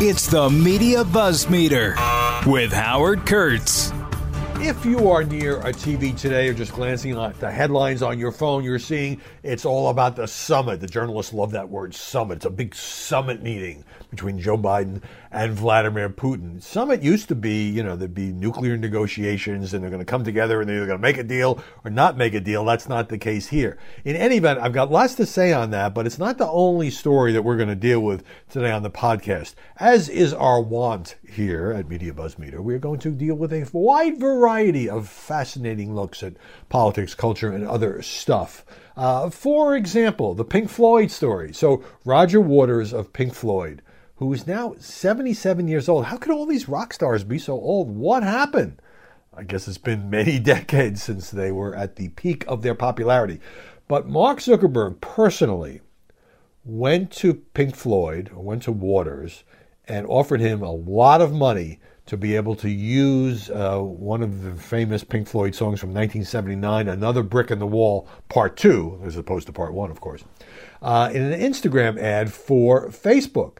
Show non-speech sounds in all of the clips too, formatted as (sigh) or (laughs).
It's the Media Buzz Meter with Howard Kurtz. If you are near a TV today or just glancing at the headlines on your phone, you're seeing it's all about the summit. The journalists love that word summit. It's a big summit meeting between Joe Biden and Vladimir Putin. Summit used to be, you know, there'd be nuclear negotiations and they're going to come together and they're either going to make a deal or not make a deal. That's not the case here. In any event, I've got lots to say on that, but it's not the only story that we're going to deal with today on the podcast. As is our wont here at Media Buzz Meter, we're going to deal with a wide variety of fascinating looks at politics, culture, and other stuff. Uh, for example, the Pink Floyd story. So, Roger Waters of Pink Floyd who is now 77 years old. How could all these rock stars be so old? What happened? I guess it's been many (laughs) decades since they were at the peak of their popularity. But Mark Zuckerberg personally went to Pink Floyd, went to Waters, and offered him a lot of money to be able to use uh, one of the famous Pink Floyd songs from 1979, Another Brick in the Wall, Part 2, as opposed to Part 1, of course, uh, in an Instagram ad for Facebook.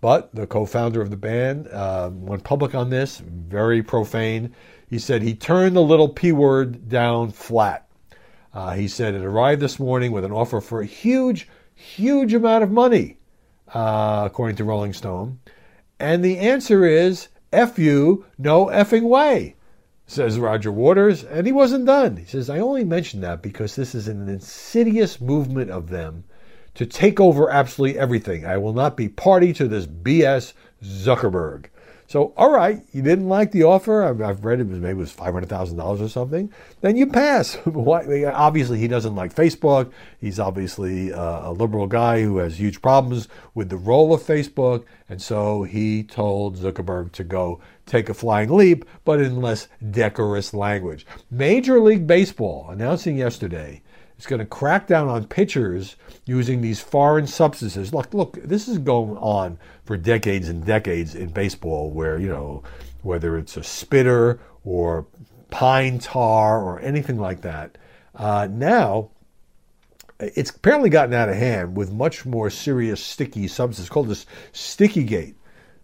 But the co founder of the band uh, went public on this, very profane. He said he turned the little P word down flat. Uh, he said it arrived this morning with an offer for a huge, huge amount of money, uh, according to Rolling Stone. And the answer is F you, no effing way, says Roger Waters. And he wasn't done. He says, I only mention that because this is an insidious movement of them to take over absolutely everything. I will not be party to this BS Zuckerberg. So, all right, you didn't like the offer. I've read it was maybe it was five hundred thousand dollars or something. Then you pass. (laughs) obviously, he doesn't like Facebook. He's obviously uh, a liberal guy who has huge problems with the role of Facebook, and so he told Zuckerberg to go take a flying leap, but in less decorous language. Major League Baseball announcing yesterday it's going to crack down on pitchers using these foreign substances. Look, look, this is going on for decades and decades in baseball, where you know whether it's a spitter or pine tar or anything like that. Uh, now, it's apparently gotten out of hand with much more serious sticky substance called this sticky gate.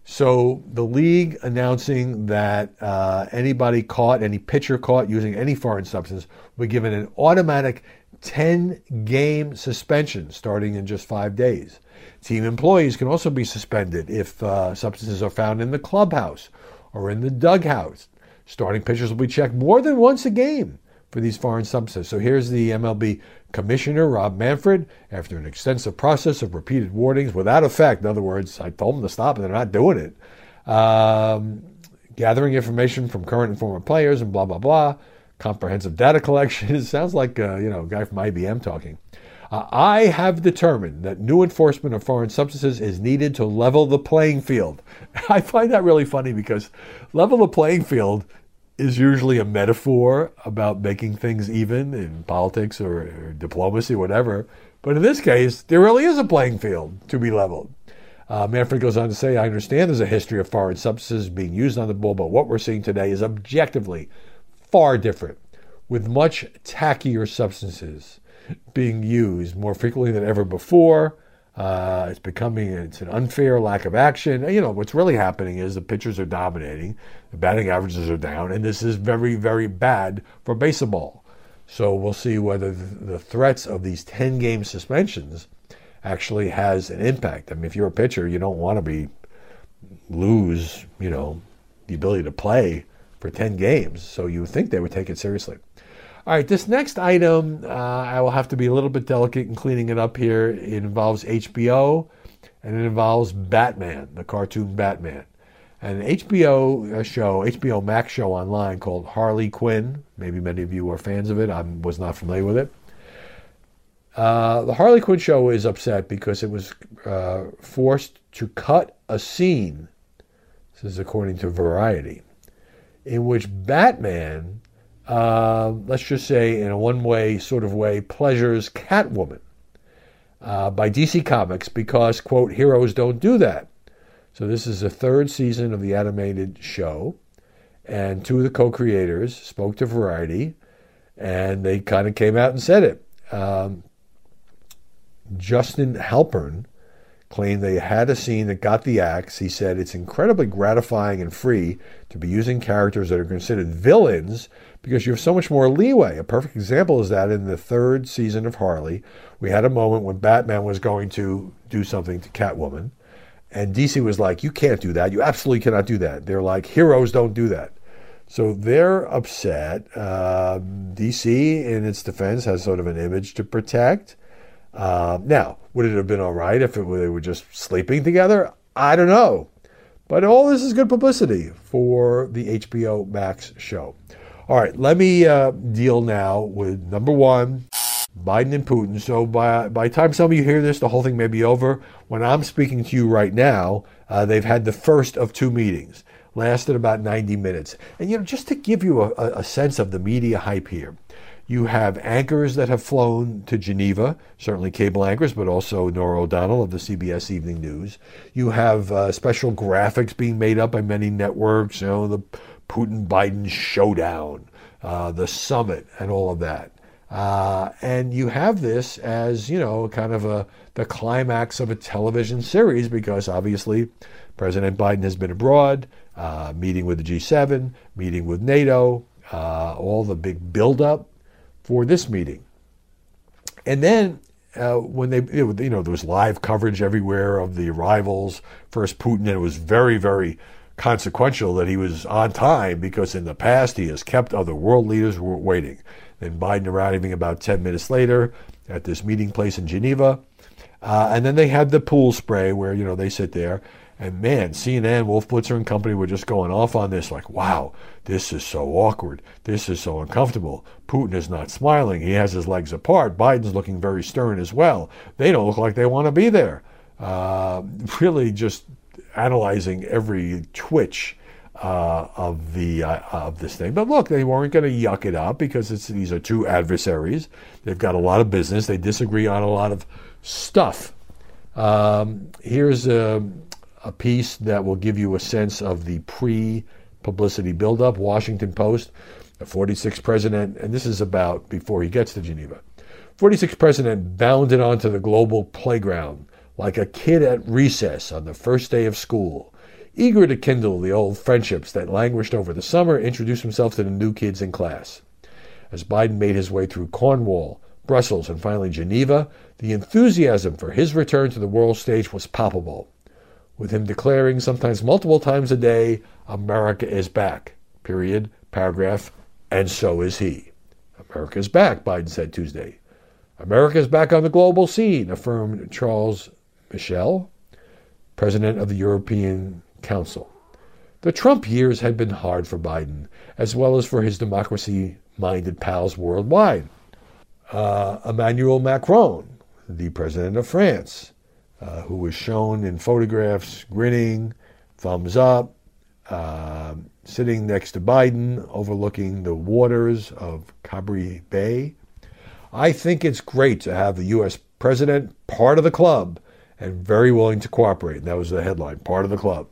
So the league announcing that uh, anybody caught, any pitcher caught using any foreign substance, will be given an automatic 10 game suspension starting in just five days. Team employees can also be suspended if uh, substances are found in the clubhouse or in the dugout. Starting pitchers will be checked more than once a game for these foreign substances. So here's the MLB commissioner, Rob Manfred, after an extensive process of repeated warnings without effect. In other words, I told them to stop and they're not doing it. Um, gathering information from current and former players and blah, blah, blah comprehensive data collection. (laughs) It sounds like uh, you know a guy from IBM talking. Uh, I have determined that new enforcement of foreign substances is needed to level the playing field. (laughs) I find that really funny because level the playing field is usually a metaphor about making things even in politics or, or diplomacy, whatever. But in this case, there really is a playing field to be leveled. Uh, Manfred goes on to say, I understand there's a history of foreign substances being used on the bull, but what we're seeing today is objectively far different, with much tackier substances being used more frequently than ever before. Uh, it's becoming it's an unfair lack of action. You know what's really happening is the pitchers are dominating, the batting averages are down, and this is very very bad for baseball. So we'll see whether the threats of these 10 game suspensions actually has an impact. I mean, if you're a pitcher, you don't want to be lose, you know, the ability to play for 10 games. So you would think they would take it seriously. All right, this next item, uh, I will have to be a little bit delicate in cleaning it up here. It involves HBO and it involves Batman, the cartoon Batman. An HBO uh, show, HBO Max show online called Harley Quinn. Maybe many of you are fans of it. I was not familiar with it. Uh, the Harley Quinn show is upset because it was uh, forced to cut a scene. This is according to Variety in which Batman, uh, let's just say in a one way sort of way, pleasures Catwoman uh, by DC Comics because, quote, heroes don't do that. So this is the third season of the animated show, and two of the co creators spoke to Variety, and they kind of came out and said it. Um, Justin Halpern claimed they had a scene that got the axe. He said it's incredibly gratifying and free to be using characters that are considered villains because you have so much more leeway. A perfect example is that in the third season of Harley, we had a moment when Batman was going to do something to Catwoman, and DC was like, You can't do that. You absolutely cannot do that. They're like, Heroes don't do that. So they're upset. Uh, DC, in its defense, has sort of an image to protect. Uh, now, would it have been all right if it, they were just sleeping together? I don't know. But all this is good publicity for the HBO Max show. All right, let me uh, deal now with number one, Biden and Putin. So by by the time some of you hear this, the whole thing may be over. When I'm speaking to you right now, uh, they've had the first of two meetings, lasted about 90 minutes. And you know, just to give you a, a sense of the media hype here, you have anchors that have flown to Geneva, certainly cable anchors, but also Norah O'Donnell of the CBS Evening News. You have uh, special graphics being made up by many networks. You know the Putin Biden showdown, uh, the summit, and all of that. Uh, and you have this as, you know, kind of a the climax of a television series because obviously President Biden has been abroad, uh, meeting with the G7, meeting with NATO, uh, all the big buildup for this meeting. And then uh, when they, you know, there was live coverage everywhere of the arrivals. First Putin, and it was very, very consequential that he was on time because in the past he has kept other world leaders waiting. Then Biden arriving about 10 minutes later at this meeting place in Geneva. Uh, and then they had the pool spray where, you know, they sit there. And man, CNN, Wolf Blitzer and company were just going off on this like, wow, this is so awkward. This is so uncomfortable. Putin is not smiling. He has his legs apart. Biden's looking very stern as well. They don't look like they want to be there. Uh, really just analyzing every twitch uh, of the uh, of this thing. But look, they weren't going to yuck it up because these are two adversaries. They've got a lot of business. They disagree on a lot of stuff. Um, here's a, a piece that will give you a sense of the pre-publicity buildup. Washington Post, the 46th president, and this is about before he gets to Geneva. 46th president bounded onto the global playground like a kid at recess on the first day of school. Eager to kindle the old friendships that languished over the summer, introduced himself to the new kids in class. As Biden made his way through Cornwall, Brussels, and finally Geneva, the enthusiasm for his return to the world stage was palpable, with him declaring sometimes multiple times a day, America is back. Period, paragraph, and so is he. America is back, Biden said Tuesday. America is back on the global scene, affirmed Charles Michel, president of the European Council. The Trump years had been hard for Biden, as well as for his democracy minded pals worldwide. Uh, Emmanuel Macron, the president of France, uh, who was shown in photographs grinning, thumbs up, uh, sitting next to Biden, overlooking the waters of Carbis Bay. I think it's great to have the U.S. president part of the club and very willing to cooperate. And that was the headline, part of the club.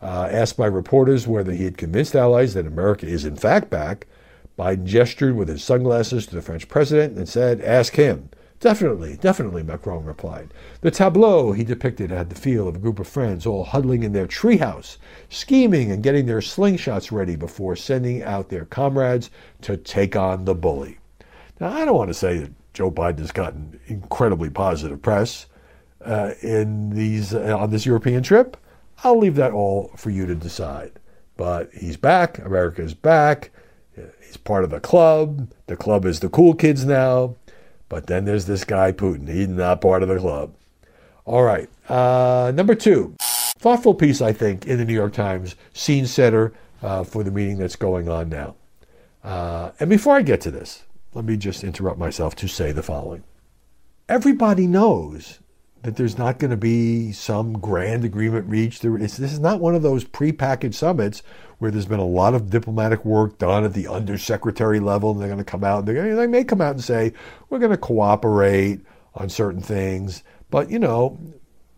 Uh, asked by reporters whether he had convinced allies that America is in fact back, Biden gestured with his sunglasses to the French president and said, Ask him. Definitely, definitely, Macron replied. The tableau he depicted had the feel of a group of friends all huddling in their treehouse, scheming and getting their slingshots ready before sending out their comrades to take on the bully. Now, I don't want to say that Joe Biden has gotten incredibly positive press uh, in these uh, on this European trip. I'll leave that all for you to decide. But he's back. America is back. He's part of the club. The club is the cool kids now. But then there's this guy Putin. He's not part of the club. All right. Uh, number two, thoughtful piece I think in the New York Times, scene setter uh, for the meeting that's going on now. Uh, and before I get to this, let me just interrupt myself to say the following. Everybody knows that there's not going to be some grand agreement reached. this is not one of those prepackaged summits where there's been a lot of diplomatic work done at the undersecretary level, and they're going to come out. They may come out and say we're going to cooperate on certain things, but you know,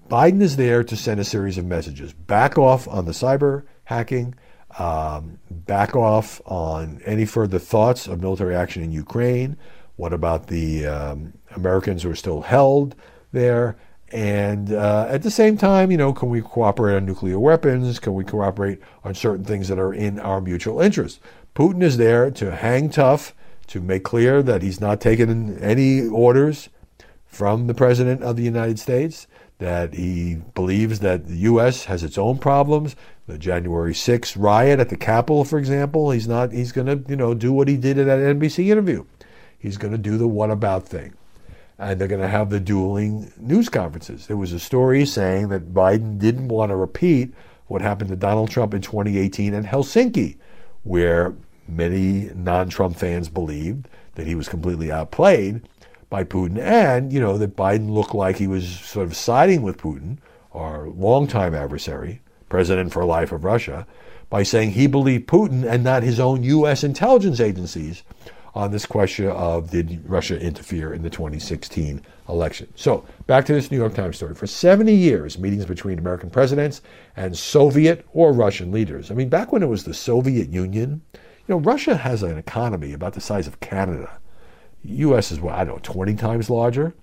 Biden is there to send a series of messages: back off on the cyber hacking, um, back off on any further thoughts of military action in Ukraine. What about the um, Americans who are still held there? And uh, at the same time, you know, can we cooperate on nuclear weapons? Can we cooperate on certain things that are in our mutual interest? Putin is there to hang tough, to make clear that he's not taking any orders from the President of the United States, that he believes that the U.S. has its own problems. The January 6th riot at the Capitol, for example, he's not. He's going to, you know, do what he did in that NBC interview. He's going to do the what about thing and they're going to have the dueling news conferences. There was a story saying that Biden didn't want to repeat what happened to Donald Trump in 2018 in Helsinki, where many non-Trump fans believed that he was completely outplayed by Putin, and you know that Biden looked like he was sort of siding with Putin, our longtime adversary, president for life of Russia, by saying he believed Putin and not his own U.S. intelligence agencies on this question of did Russia interfere in the 2016 election. So, back to this New York Times story. For 70 years, meetings between American presidents and Soviet or Russian leaders. I mean, back when it was the Soviet Union, you know, Russia has an economy about the size of Canada. U.S. is, what, I don't know, 20 times larger.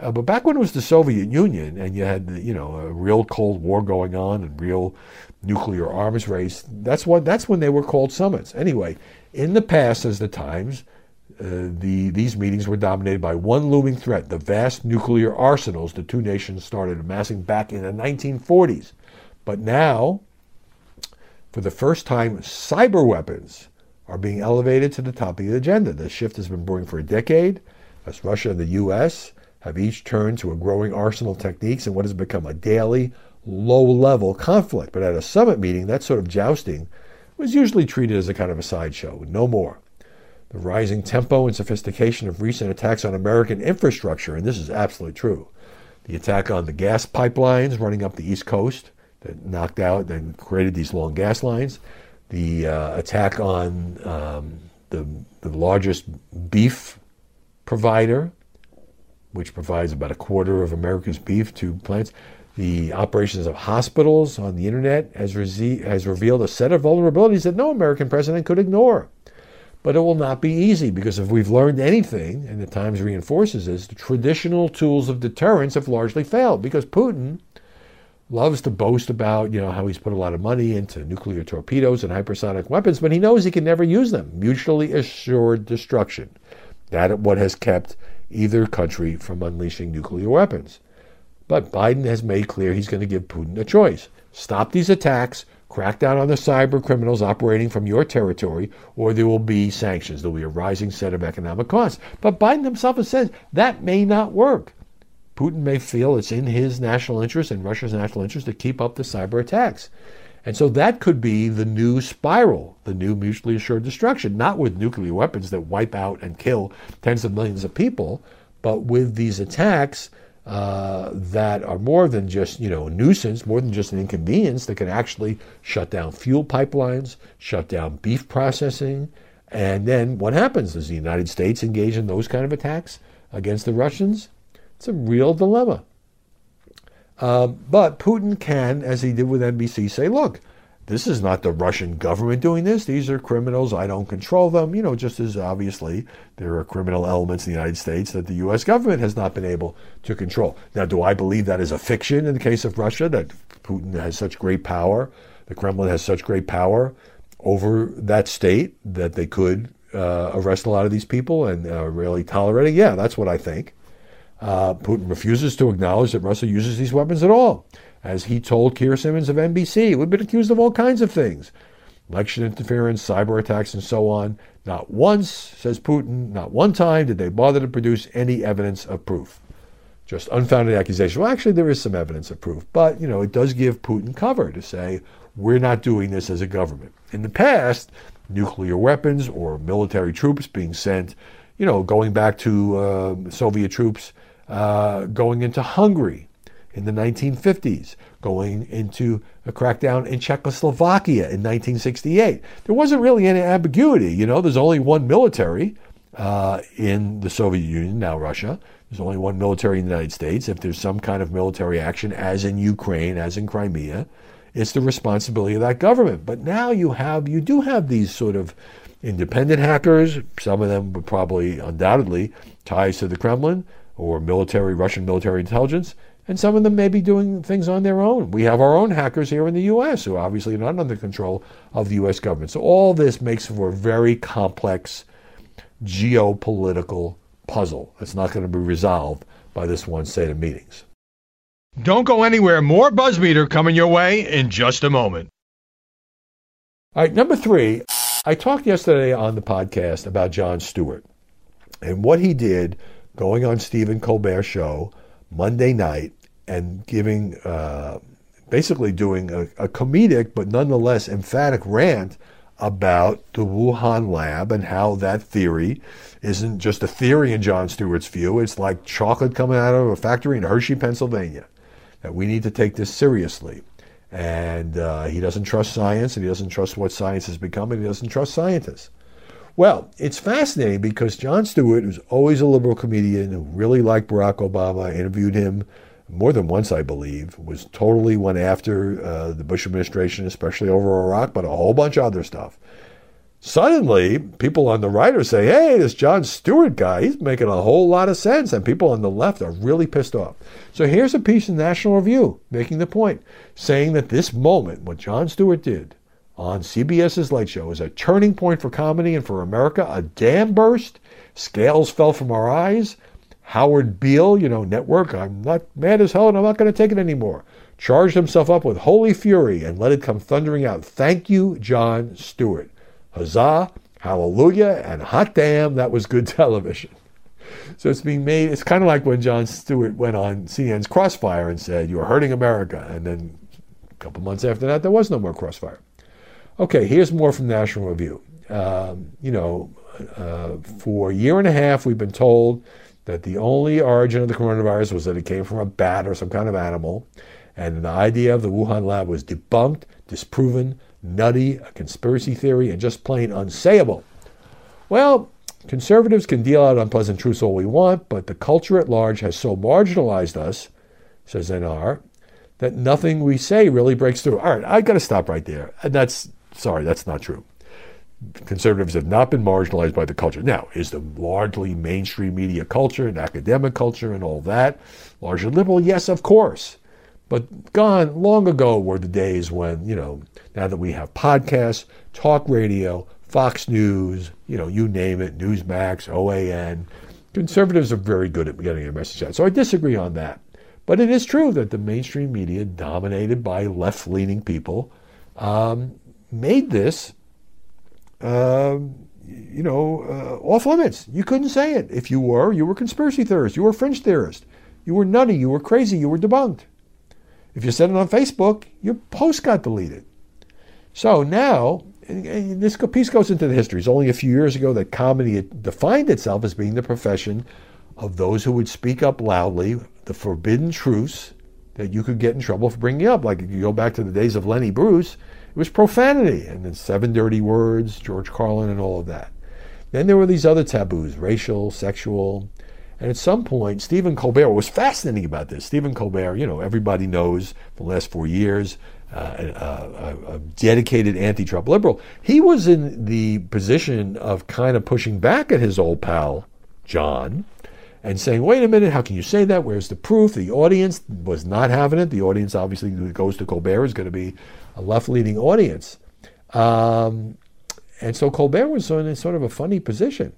Uh, but back when it was the Soviet Union and you had, you know, a real Cold War going on and real nuclear arms race, that's what that's when they were called summits. Anyway, in the past, as the Times, uh, the, these meetings were dominated by one looming threat the vast nuclear arsenals the two nations started amassing back in the 1940s. But now, for the first time, cyber weapons are being elevated to the top of the agenda. The shift has been brewing for a decade as Russia and the U.S. have each turned to a growing arsenal of techniques in what has become a daily, low level conflict. But at a summit meeting, that sort of jousting was usually treated as a kind of a sideshow, no more. The rising tempo and sophistication of recent attacks on American infrastructure, and this is absolutely true. The attack on the gas pipelines running up the East Coast that knocked out and created these long gas lines, the uh, attack on um, the, the largest beef provider, which provides about a quarter of America's beef to plants, the operations of hospitals on the internet has, has revealed a set of vulnerabilities that no American president could ignore. But it will not be easy because if we've learned anything, and the Times reinforces this, the traditional tools of deterrence have largely failed because Putin loves to boast about, you know, how he's put a lot of money into nuclear torpedoes and hypersonic weapons, but he knows he can never use them. Mutually assured destruction. That what has kept either country from unleashing nuclear weapons. But Biden has made clear he's going to give Putin a choice. Stop these attacks, crack down on the cyber criminals operating from your territory, or there will be sanctions. There will be a rising set of economic costs. But Biden himself has said that may not work. Putin may feel it's in his national interest and Russia's national interest to keep up the cyber attacks. And so that could be the new spiral, the new mutually assured destruction, not with nuclear weapons that wipe out and kill tens of millions of people, but with these attacks uh, that are more than just you know a nuisance, more than just an inconvenience, that can actually shut down fuel pipelines, shut down beef processing, and then what happens? Does the United States engage in those kind of attacks against the Russians? It's a real dilemma. Uh, but Putin can, as he did with NBC, say, look, this is not the Russian government doing this. These are criminals. I don't control them. You know, just as obviously there are criminal elements in the United States that the U.S. government has not been able to control. Now, do I believe that is a fiction in the case of Russia, that Putin has such great power, the Kremlin has such great power over that state that they could uh, arrest a lot of these people and uh, really tolerate it? Yeah, that's what I think. Uh, Putin refuses to acknowledge that Russia uses these weapons at all as he told Keir Simmons of NBC. We've been accused of all kinds of things election interference, cyber attacks, and so on. Not once, says Putin, not one time did they bother to produce any evidence of proof. Just unfounded accusation. Well, actually, there is some evidence of proof, but you know, it does give Putin cover to say we're not doing this as a government. In the past, nuclear weapons or military troops being sent, you know, going back to uh, Soviet troops uh, going into Hungary in the 1950s, going into a crackdown in Czechoslovakia in 1968. There wasn't really any ambiguity. You know, there's only one military uh, in the Soviet Union, now Russia. There's only one military in the United States. If there's some kind of military action, as in Ukraine, as in Crimea, it's the responsibility of that government. But now you have, you do have these sort of independent hackers. Some of them would probably, undoubtedly, ties to the Kremlin or military, Russian military intelligence And some of them may be doing things on their own. We have our own hackers here in the U.S. who obviously are not under control of the U.S. government. So all this makes for a very complex geopolitical puzzle. It's not going to be resolved by this one set of meetings. Don't go anywhere. More Buzzmeter coming your way in just a moment. All right, number three, I talked yesterday on the podcast about Jon Stewart and what he did going on Stephen Colbert's show Monday night and giving, uh, basically doing a, a comedic but nonetheless emphatic rant about the Wuhan lab and how that theory isn't just a theory in Jon Stewart's view. It's like chocolate coming out of a factory in Hershey, Pennsylvania. That we need to take this seriously. And uh, he doesn't trust science, and he doesn't trust what science has become, and he doesn't trust scientists. Well, it's fascinating because Jon Stewart, who's always a liberal comedian who really liked Barack Obama, interviewed him more than once, I believe, was totally went after uh, the Bush administration, especially over Iraq, but a whole bunch of other stuff. Suddenly, people on the right are saying, hey, this Jon Stewart guy, he's making a whole lot of sense. And people on the left are really pissed off. So here's a piece in National Review making the point, saying that this moment, what Jon Stewart did on CBS's Late Show, is a turning point for comedy and for America. A dam burst, scales fell from our eyes. Howard Beale, you know, network, I'm not mad as hell and I'm not going to take it anymore. Charged himself up with holy fury and let it come thundering out. Thank you, Jon Stewart. Huzzah, hallelujah, and hot damn, that was good (laughs) television. So it's being made, it's kind of like when Jon Stewart went on CNN's Crossfire and said, You're hurting America. And then a couple months after that, there was no more Crossfire. Okay, here's more from National Review. Um, you know, uh, for a year and a half, we've been told that the only origin of the coronavirus was that it came from a bat or some kind of animal. And the idea of the Wuhan lab was debunked, disproven, nutty, a conspiracy theory, and just plain unsayable. Well, conservatives can deal out unpleasant truths all we want, but the culture at large has so marginalized us, says NR, that nothing we say really breaks through. All right, I got to stop right there. And that's sorry, that's not true conservatives have not been marginalized by the culture. Now, is the largely mainstream media culture and academic culture and all that largely liberal? Yes, of course. But gone long ago were the days when, you know, now that we have podcasts, talk radio, Fox News, you know, you name it, Newsmax, OAN, conservatives are very good at getting their message out. So I disagree on that. But it is true that the mainstream media, dominated by left leaning people, um, made this uh, you know, uh, off limits. You couldn't say it. If you were, you were conspiracy theorist. You were fringe theorist. You were nutty. You were crazy. You were debunked. If you said it on Facebook, your post got deleted. So now, this piece goes into the history. It's only a few years ago that comedy defined itself as being the profession of those who would speak up loudly, the forbidden truths that you could get in trouble for bringing up. Like if you go back to the days of Lenny Bruce, was profanity and then seven dirty words, George Carlin, and all of that. Then there were these other taboos, racial, sexual. And at some point, Stephen Colbert was fascinating about this. Stephen Colbert, you know, everybody knows the last four years, uh, a, a, a dedicated anti Trump liberal. He was in the position of kind of pushing back at his old pal, John, and saying, wait a minute, how can you say that? Where's the proof? The audience was not having it. The audience, obviously, that goes to Colbert is going to be a left leaning audience. Um, and so Colbert was in sort of a funny position.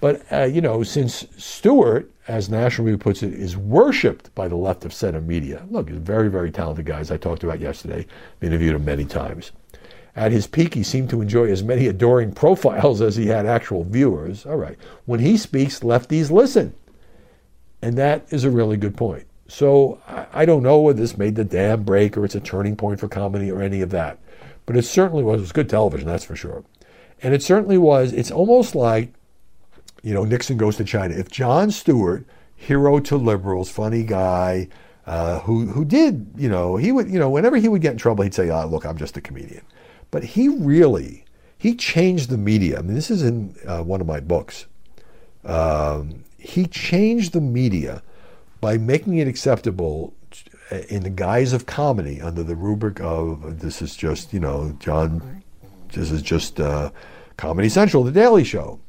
But, uh, you know, since Stewart, as National Review puts it, is worshipped by the left of center media. Look, he's very, very talented guy, as I talked about yesterday. I interviewed him many times. At his peak, he seemed to enjoy as many adoring profiles as he had actual viewers. All right. When he speaks, lefties listen. And that is a really good point. So I, don't know whether this made the dam break or it's a turning point for comedy or any of that. But it certainly was, it was good television, that's for sure. And it certainly was, it's almost like, you know, Nixon goes to China. If Jon Stewart, hero to liberals, funny guy, uh, who who did, you know, he would, you know, whenever he would get in trouble, he'd say, oh, look, I'm just a comedian. But he really, he changed the media. I mean, this is in uh, one of my books. Um, he changed the media by making it acceptable in the guise of comedy under the rubric of this is just, you know, John, this is just uh, Comedy Central, The Daily Show.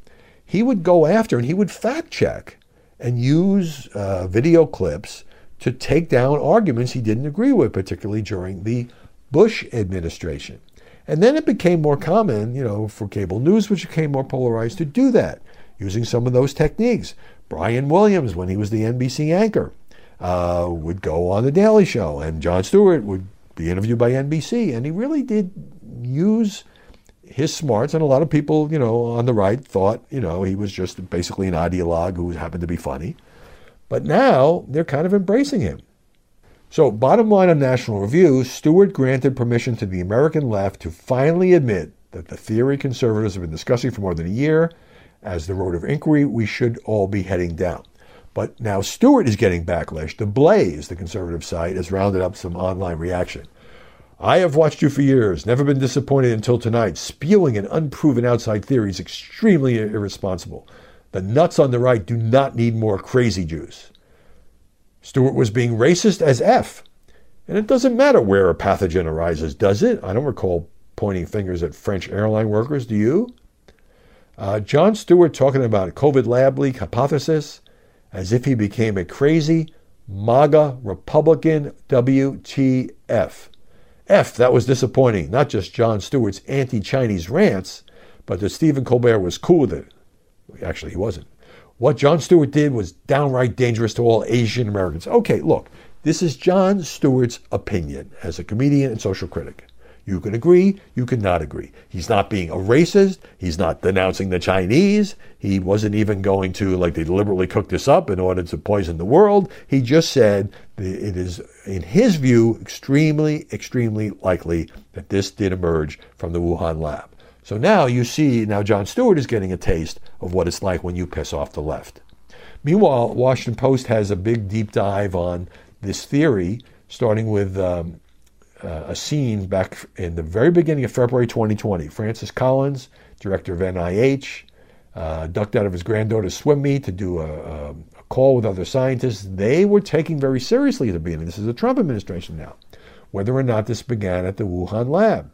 He would go after and he would fact check and use uh, video clips to take down arguments he didn't agree with, particularly during the Bush administration. And then it became more common, you know, for cable news, which became more polarized, to do that using some of those techniques. Brian Williams, when he was the NBC anchor, uh, would go on the Daily Show, and Jon Stewart would be interviewed by NBC, and he really did use his smarts. And a lot of people, you know, on the right thought, you know, he was just basically an ideologue who happened to be funny. But now they're kind of embracing him. So, bottom line on National Review, Stewart granted permission to the American left to finally admit that the theory conservatives have been discussing for more than a year as the road of inquiry we should all be heading down. But now Stewart is getting backlash. The Blaze, the conservative site, has rounded up some online reaction. I have watched you for years, never been disappointed until tonight. Spewing an unproven outside theory is extremely irresponsible. The nuts on the right do not need more crazy juice. Stewart was being racist as F. And it doesn't matter where a pathogen arises, does it? I don't recall pointing fingers at French airline workers, do you? Uh, Jon Stewart talking about COVID lab leak hypothesis as if he became a crazy MAGA Republican WTF. F, that was disappointing. Not just Jon Stewart's anti Chinese rants, but that Stephen Colbert was cool with it. Actually, he wasn't. What Jon Stewart did was downright dangerous to all Asian Americans. Okay, look, this is Jon Stewart's opinion as a comedian and social critic. You can agree, you can not agree. He's not being a racist. He's not denouncing the Chinese. He wasn't even going to, like, they deliberately cooked this up in order to poison the world. He just said it is, in his view, extremely, extremely likely that this did emerge from the Wuhan lab. So now you see, now Jon Stewart is getting a taste of what it's like when you piss off the left. Meanwhile, Washington Post has a big deep dive on this theory, starting with um, uh, a scene back in the very beginning of February 2020. Francis Collins, director of NIH, uh, ducked out of his granddaughter's swim meet to do a, a, a, call with other scientists. They were taking very seriously at the beginning. This is the Trump administration now, whether or not this began at the Wuhan lab.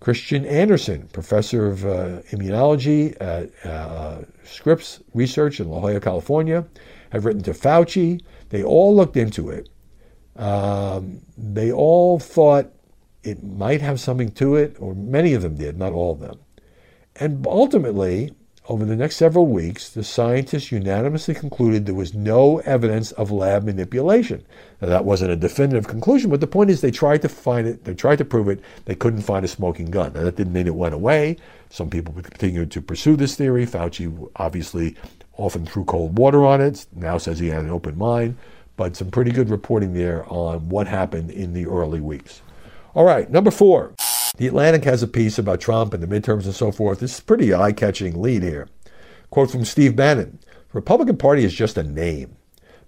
Kristian Andersen, professor of uh, immunology at uh, Scripps Research in La Jolla, California, have written to Fauci. They all looked into it. Um, they all thought it might have something to it, or many of them did, not all of them. And ultimately, over the next several weeks, the scientists unanimously concluded there was no evidence of lab manipulation. Now, that wasn't a definitive conclusion, but the point is they tried to find it, they tried to prove it, they couldn't find a smoking gun. Now, that didn't mean it went away. Some people continued to pursue this theory. Fauci obviously often threw cold water on it, now says he had an open mind, but some pretty good reporting there on what happened in the early weeks. All right, number four. The Atlantic has a piece about Trump and the midterms and so forth. This is pretty eye catching lead here. Quote from Steve Bannon The Republican Party is just a name.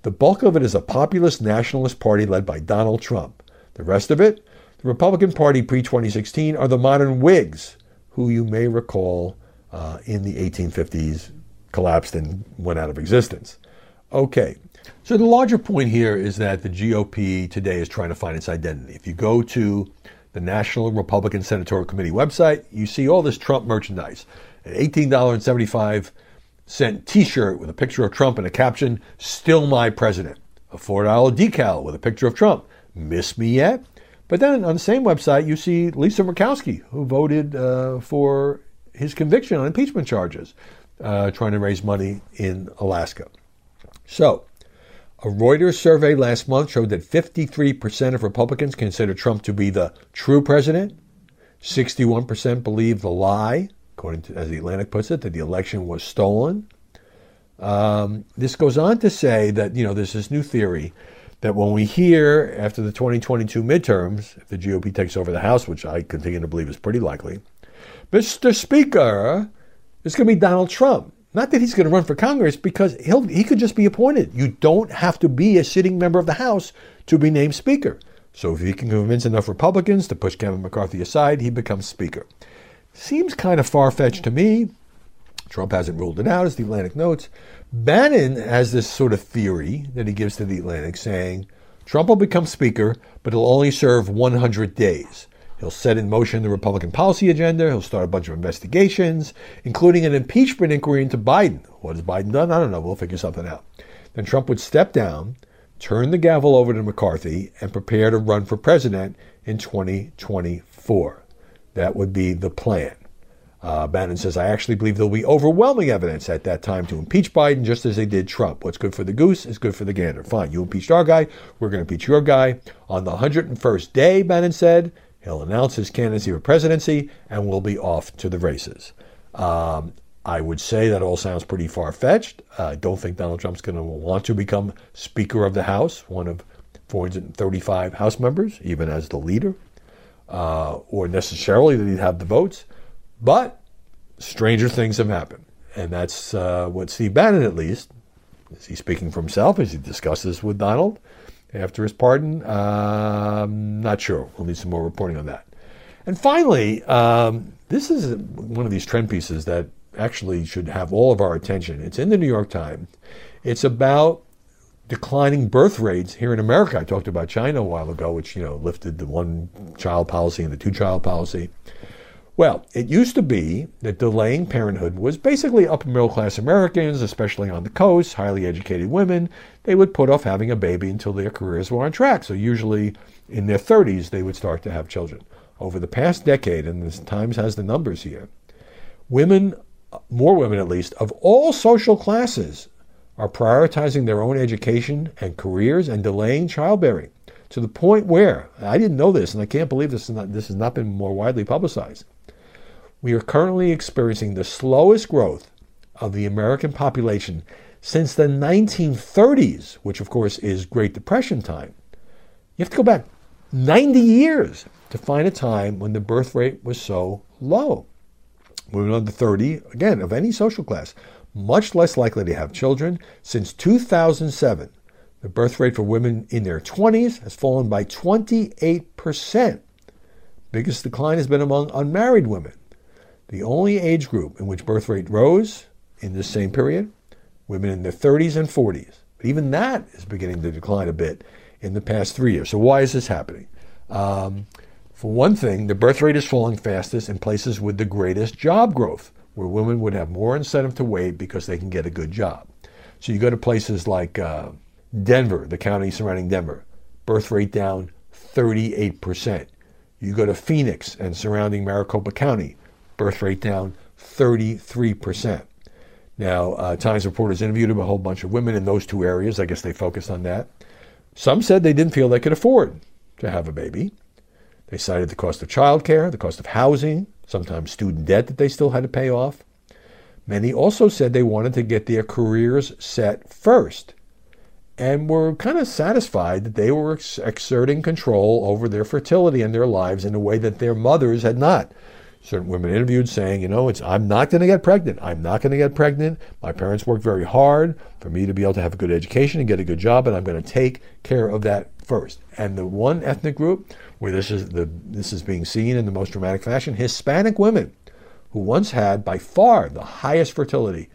The bulk of it is a populist nationalist party led by Donald Trump. The rest of it, the Republican Party pre 2016, are the modern Whigs, who you may recall uh, in the 1850s collapsed and went out of existence. Okay, so the larger point here is that the GOP today is trying to find its identity. If you go to the National Republican Senatorial Committee website, you see all this Trump merchandise. An $18.75 t shirt with a picture of Trump and a caption, Still My President. A $4 decal with a picture of Trump. Miss me yet? But then on the same website, you see Lisa Murkowski, who voted uh, for his conviction on impeachment charges, uh, trying to raise money in Alaska. So, a Reuters survey last month showed that 53% of Republicans consider Trump to be the true president. 61% believe the lie, according to, as the Atlantic puts it, that the election was stolen. Um, this goes on to say that, you know, there's this new theory that when we hear after the 2022 midterms, if the GOP takes over the House, which I continue to believe is pretty likely, Mr. Speaker, it's going to be Donald Trump. Not that he's going to run for Congress because he'll, he could just be appointed. You don't have to be a sitting member of the House to be named Speaker. So if he can convince enough Republicans to push Kevin McCarthy aside, he becomes Speaker. Seems kind of far fetched to me. Trump hasn't ruled it out, as the Atlantic notes. Bannon has this sort of theory that he gives to the Atlantic saying Trump will become Speaker, but he'll only serve 100 days. He'll set in motion the Republican policy agenda. He'll start a bunch of investigations, including an impeachment inquiry into Biden. What has Biden done? I don't know. We'll figure something out. Then Trump would step down. turn the gavel over to McCarthy and prepare to run for president in 2024. That would be the plan. Uh, Bannon says, I actually believe there'll be overwhelming evidence at that time to impeach Biden just as they did Trump. What's good for the goose is good for the gander. Fine, you impeached our guy, we're going to impeach your guy. On the 101st day, Bannon said, he'll announce his candidacy for presidency and we'll be off to the races. Um, I would say that all sounds pretty far fetched. I don't think Donald Trump's going to want to become Speaker of the House, one of 435 House members, even as the leader, uh, or necessarily that he'd have the votes. But stranger things have happened. And that's uh, what Steve Bannon, at least, is he speaking for himself as he discusses with Donald after his pardon? I'm not sure. We'll need some more reporting on that. And finally, um, this is one of these trend pieces that actually should have all of our attention. It's in the New York Times. It's about declining birth rates here in America. I talked about China a while ago, which you know lifted the one child policy and the two child policy. Well, it used to be that delaying parenthood was basically upper middle class Americans, especially on the coast, highly educated women. They would put off having a baby until their careers were on track. So, usually in their 30s, they would start to have children. Over the past decade, and the Times has the numbers here, women, more women at least, of all social classes are prioritizing their own education and careers and delaying childbearing to the point where I didn't know this, and I can't believe this, not, this has not been more widely publicized. We are currently experiencing the slowest growth of the American population since the 1930s, which of course is Great Depression time. You have to go back 90 years to find a time when the birth rate was so low. Women under 30, again, of any social class, much less likely to have children. Since 2007, the birth rate for women in their 20s has fallen by 28%. Biggest decline has been among unmarried women. The only age group in which birth rate rose in this same period, women in their 30s and 40s. But even that is beginning to decline a bit in the past three years. So why is this happening? Um, for one thing, the birth rate is falling fastest in places with the greatest job growth, where women would have more incentive to wait because they can get a good job. So you go to places like uh, Denver, the county surrounding Denver, birth rate down 38%. You go to Phoenix and surrounding Maricopa County, birth rate down 33%. Now, uh, Times reporters interviewed a whole bunch of women in those two areas. I guess they focused on that. Some said they didn't feel they could afford to have a baby. They cited the cost of childcare, the cost of housing, sometimes student debt that they still had to pay off. Many also said they wanted to get their careers set first and were kind of satisfied that they were ex- exerting control over their fertility and their lives in a way that their mothers had not certain women interviewed saying, you know, it's I'm not going to get pregnant. I'm not going to get pregnant. My parents worked very hard for me to be able to have a good education and get a good job, and I'm going to take care of that first. And the one ethnic group where this is the this is being seen in the most dramatic fashion, Hispanic women, who once had by far the highest fertility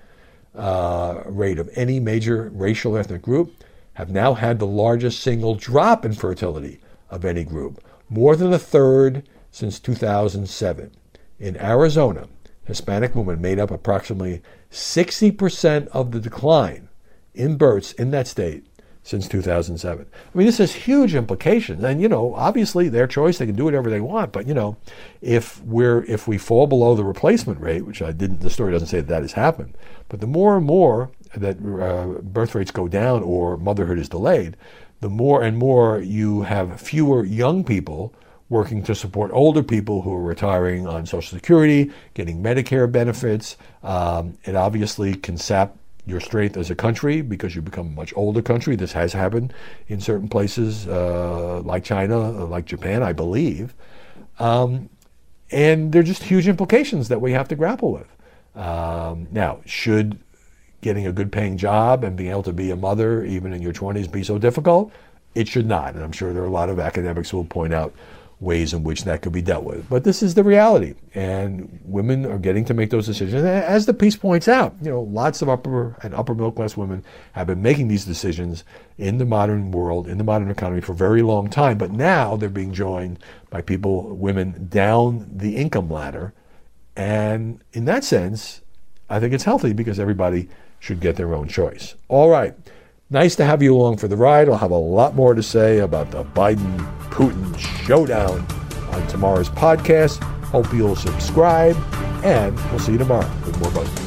uh, rate of any major racial ethnic group, have now had the largest single drop in fertility of any group, more than a third since 2007. In Arizona, Hispanic women made up approximately 60% of the decline in births in that state since 2007. I mean, this has huge implications, and you know, obviously their choice; they can do whatever they want. But you know, if we're if we fall below the replacement rate, which I didn't, the story doesn't say that that has happened, but the more and more that uh, birth rates go down or motherhood is delayed, the more and more you have fewer young people working to support older people who are retiring on Social Security, getting Medicare benefits. Um, it obviously can sap your strength as a country because you become a much older country. This has happened in certain places uh, like China, uh, like Japan, I believe. Um, and there are just huge implications that we have to grapple with. Um, now, should getting a good paying job and being able to be a mother, even in your 20s, be so difficult? It should not. And I'm sure there are a lot of academics who will point out ways in which that could be dealt with. But this is the reality, and women are getting to make those decisions. as the piece points out, you know, lots of upper and upper middle class women have been making these decisions in the modern world, in the modern economy for a very long time. But now they're being joined by people, women down the income ladder, and in that sense, I think it's healthy because everybody should get their own choice. All right. Nice to have you along for the ride. I'll have a lot more to say about the Biden Putin showdown on tomorrow's podcast. Hope you'll subscribe, and we'll see you tomorrow with more Buzz.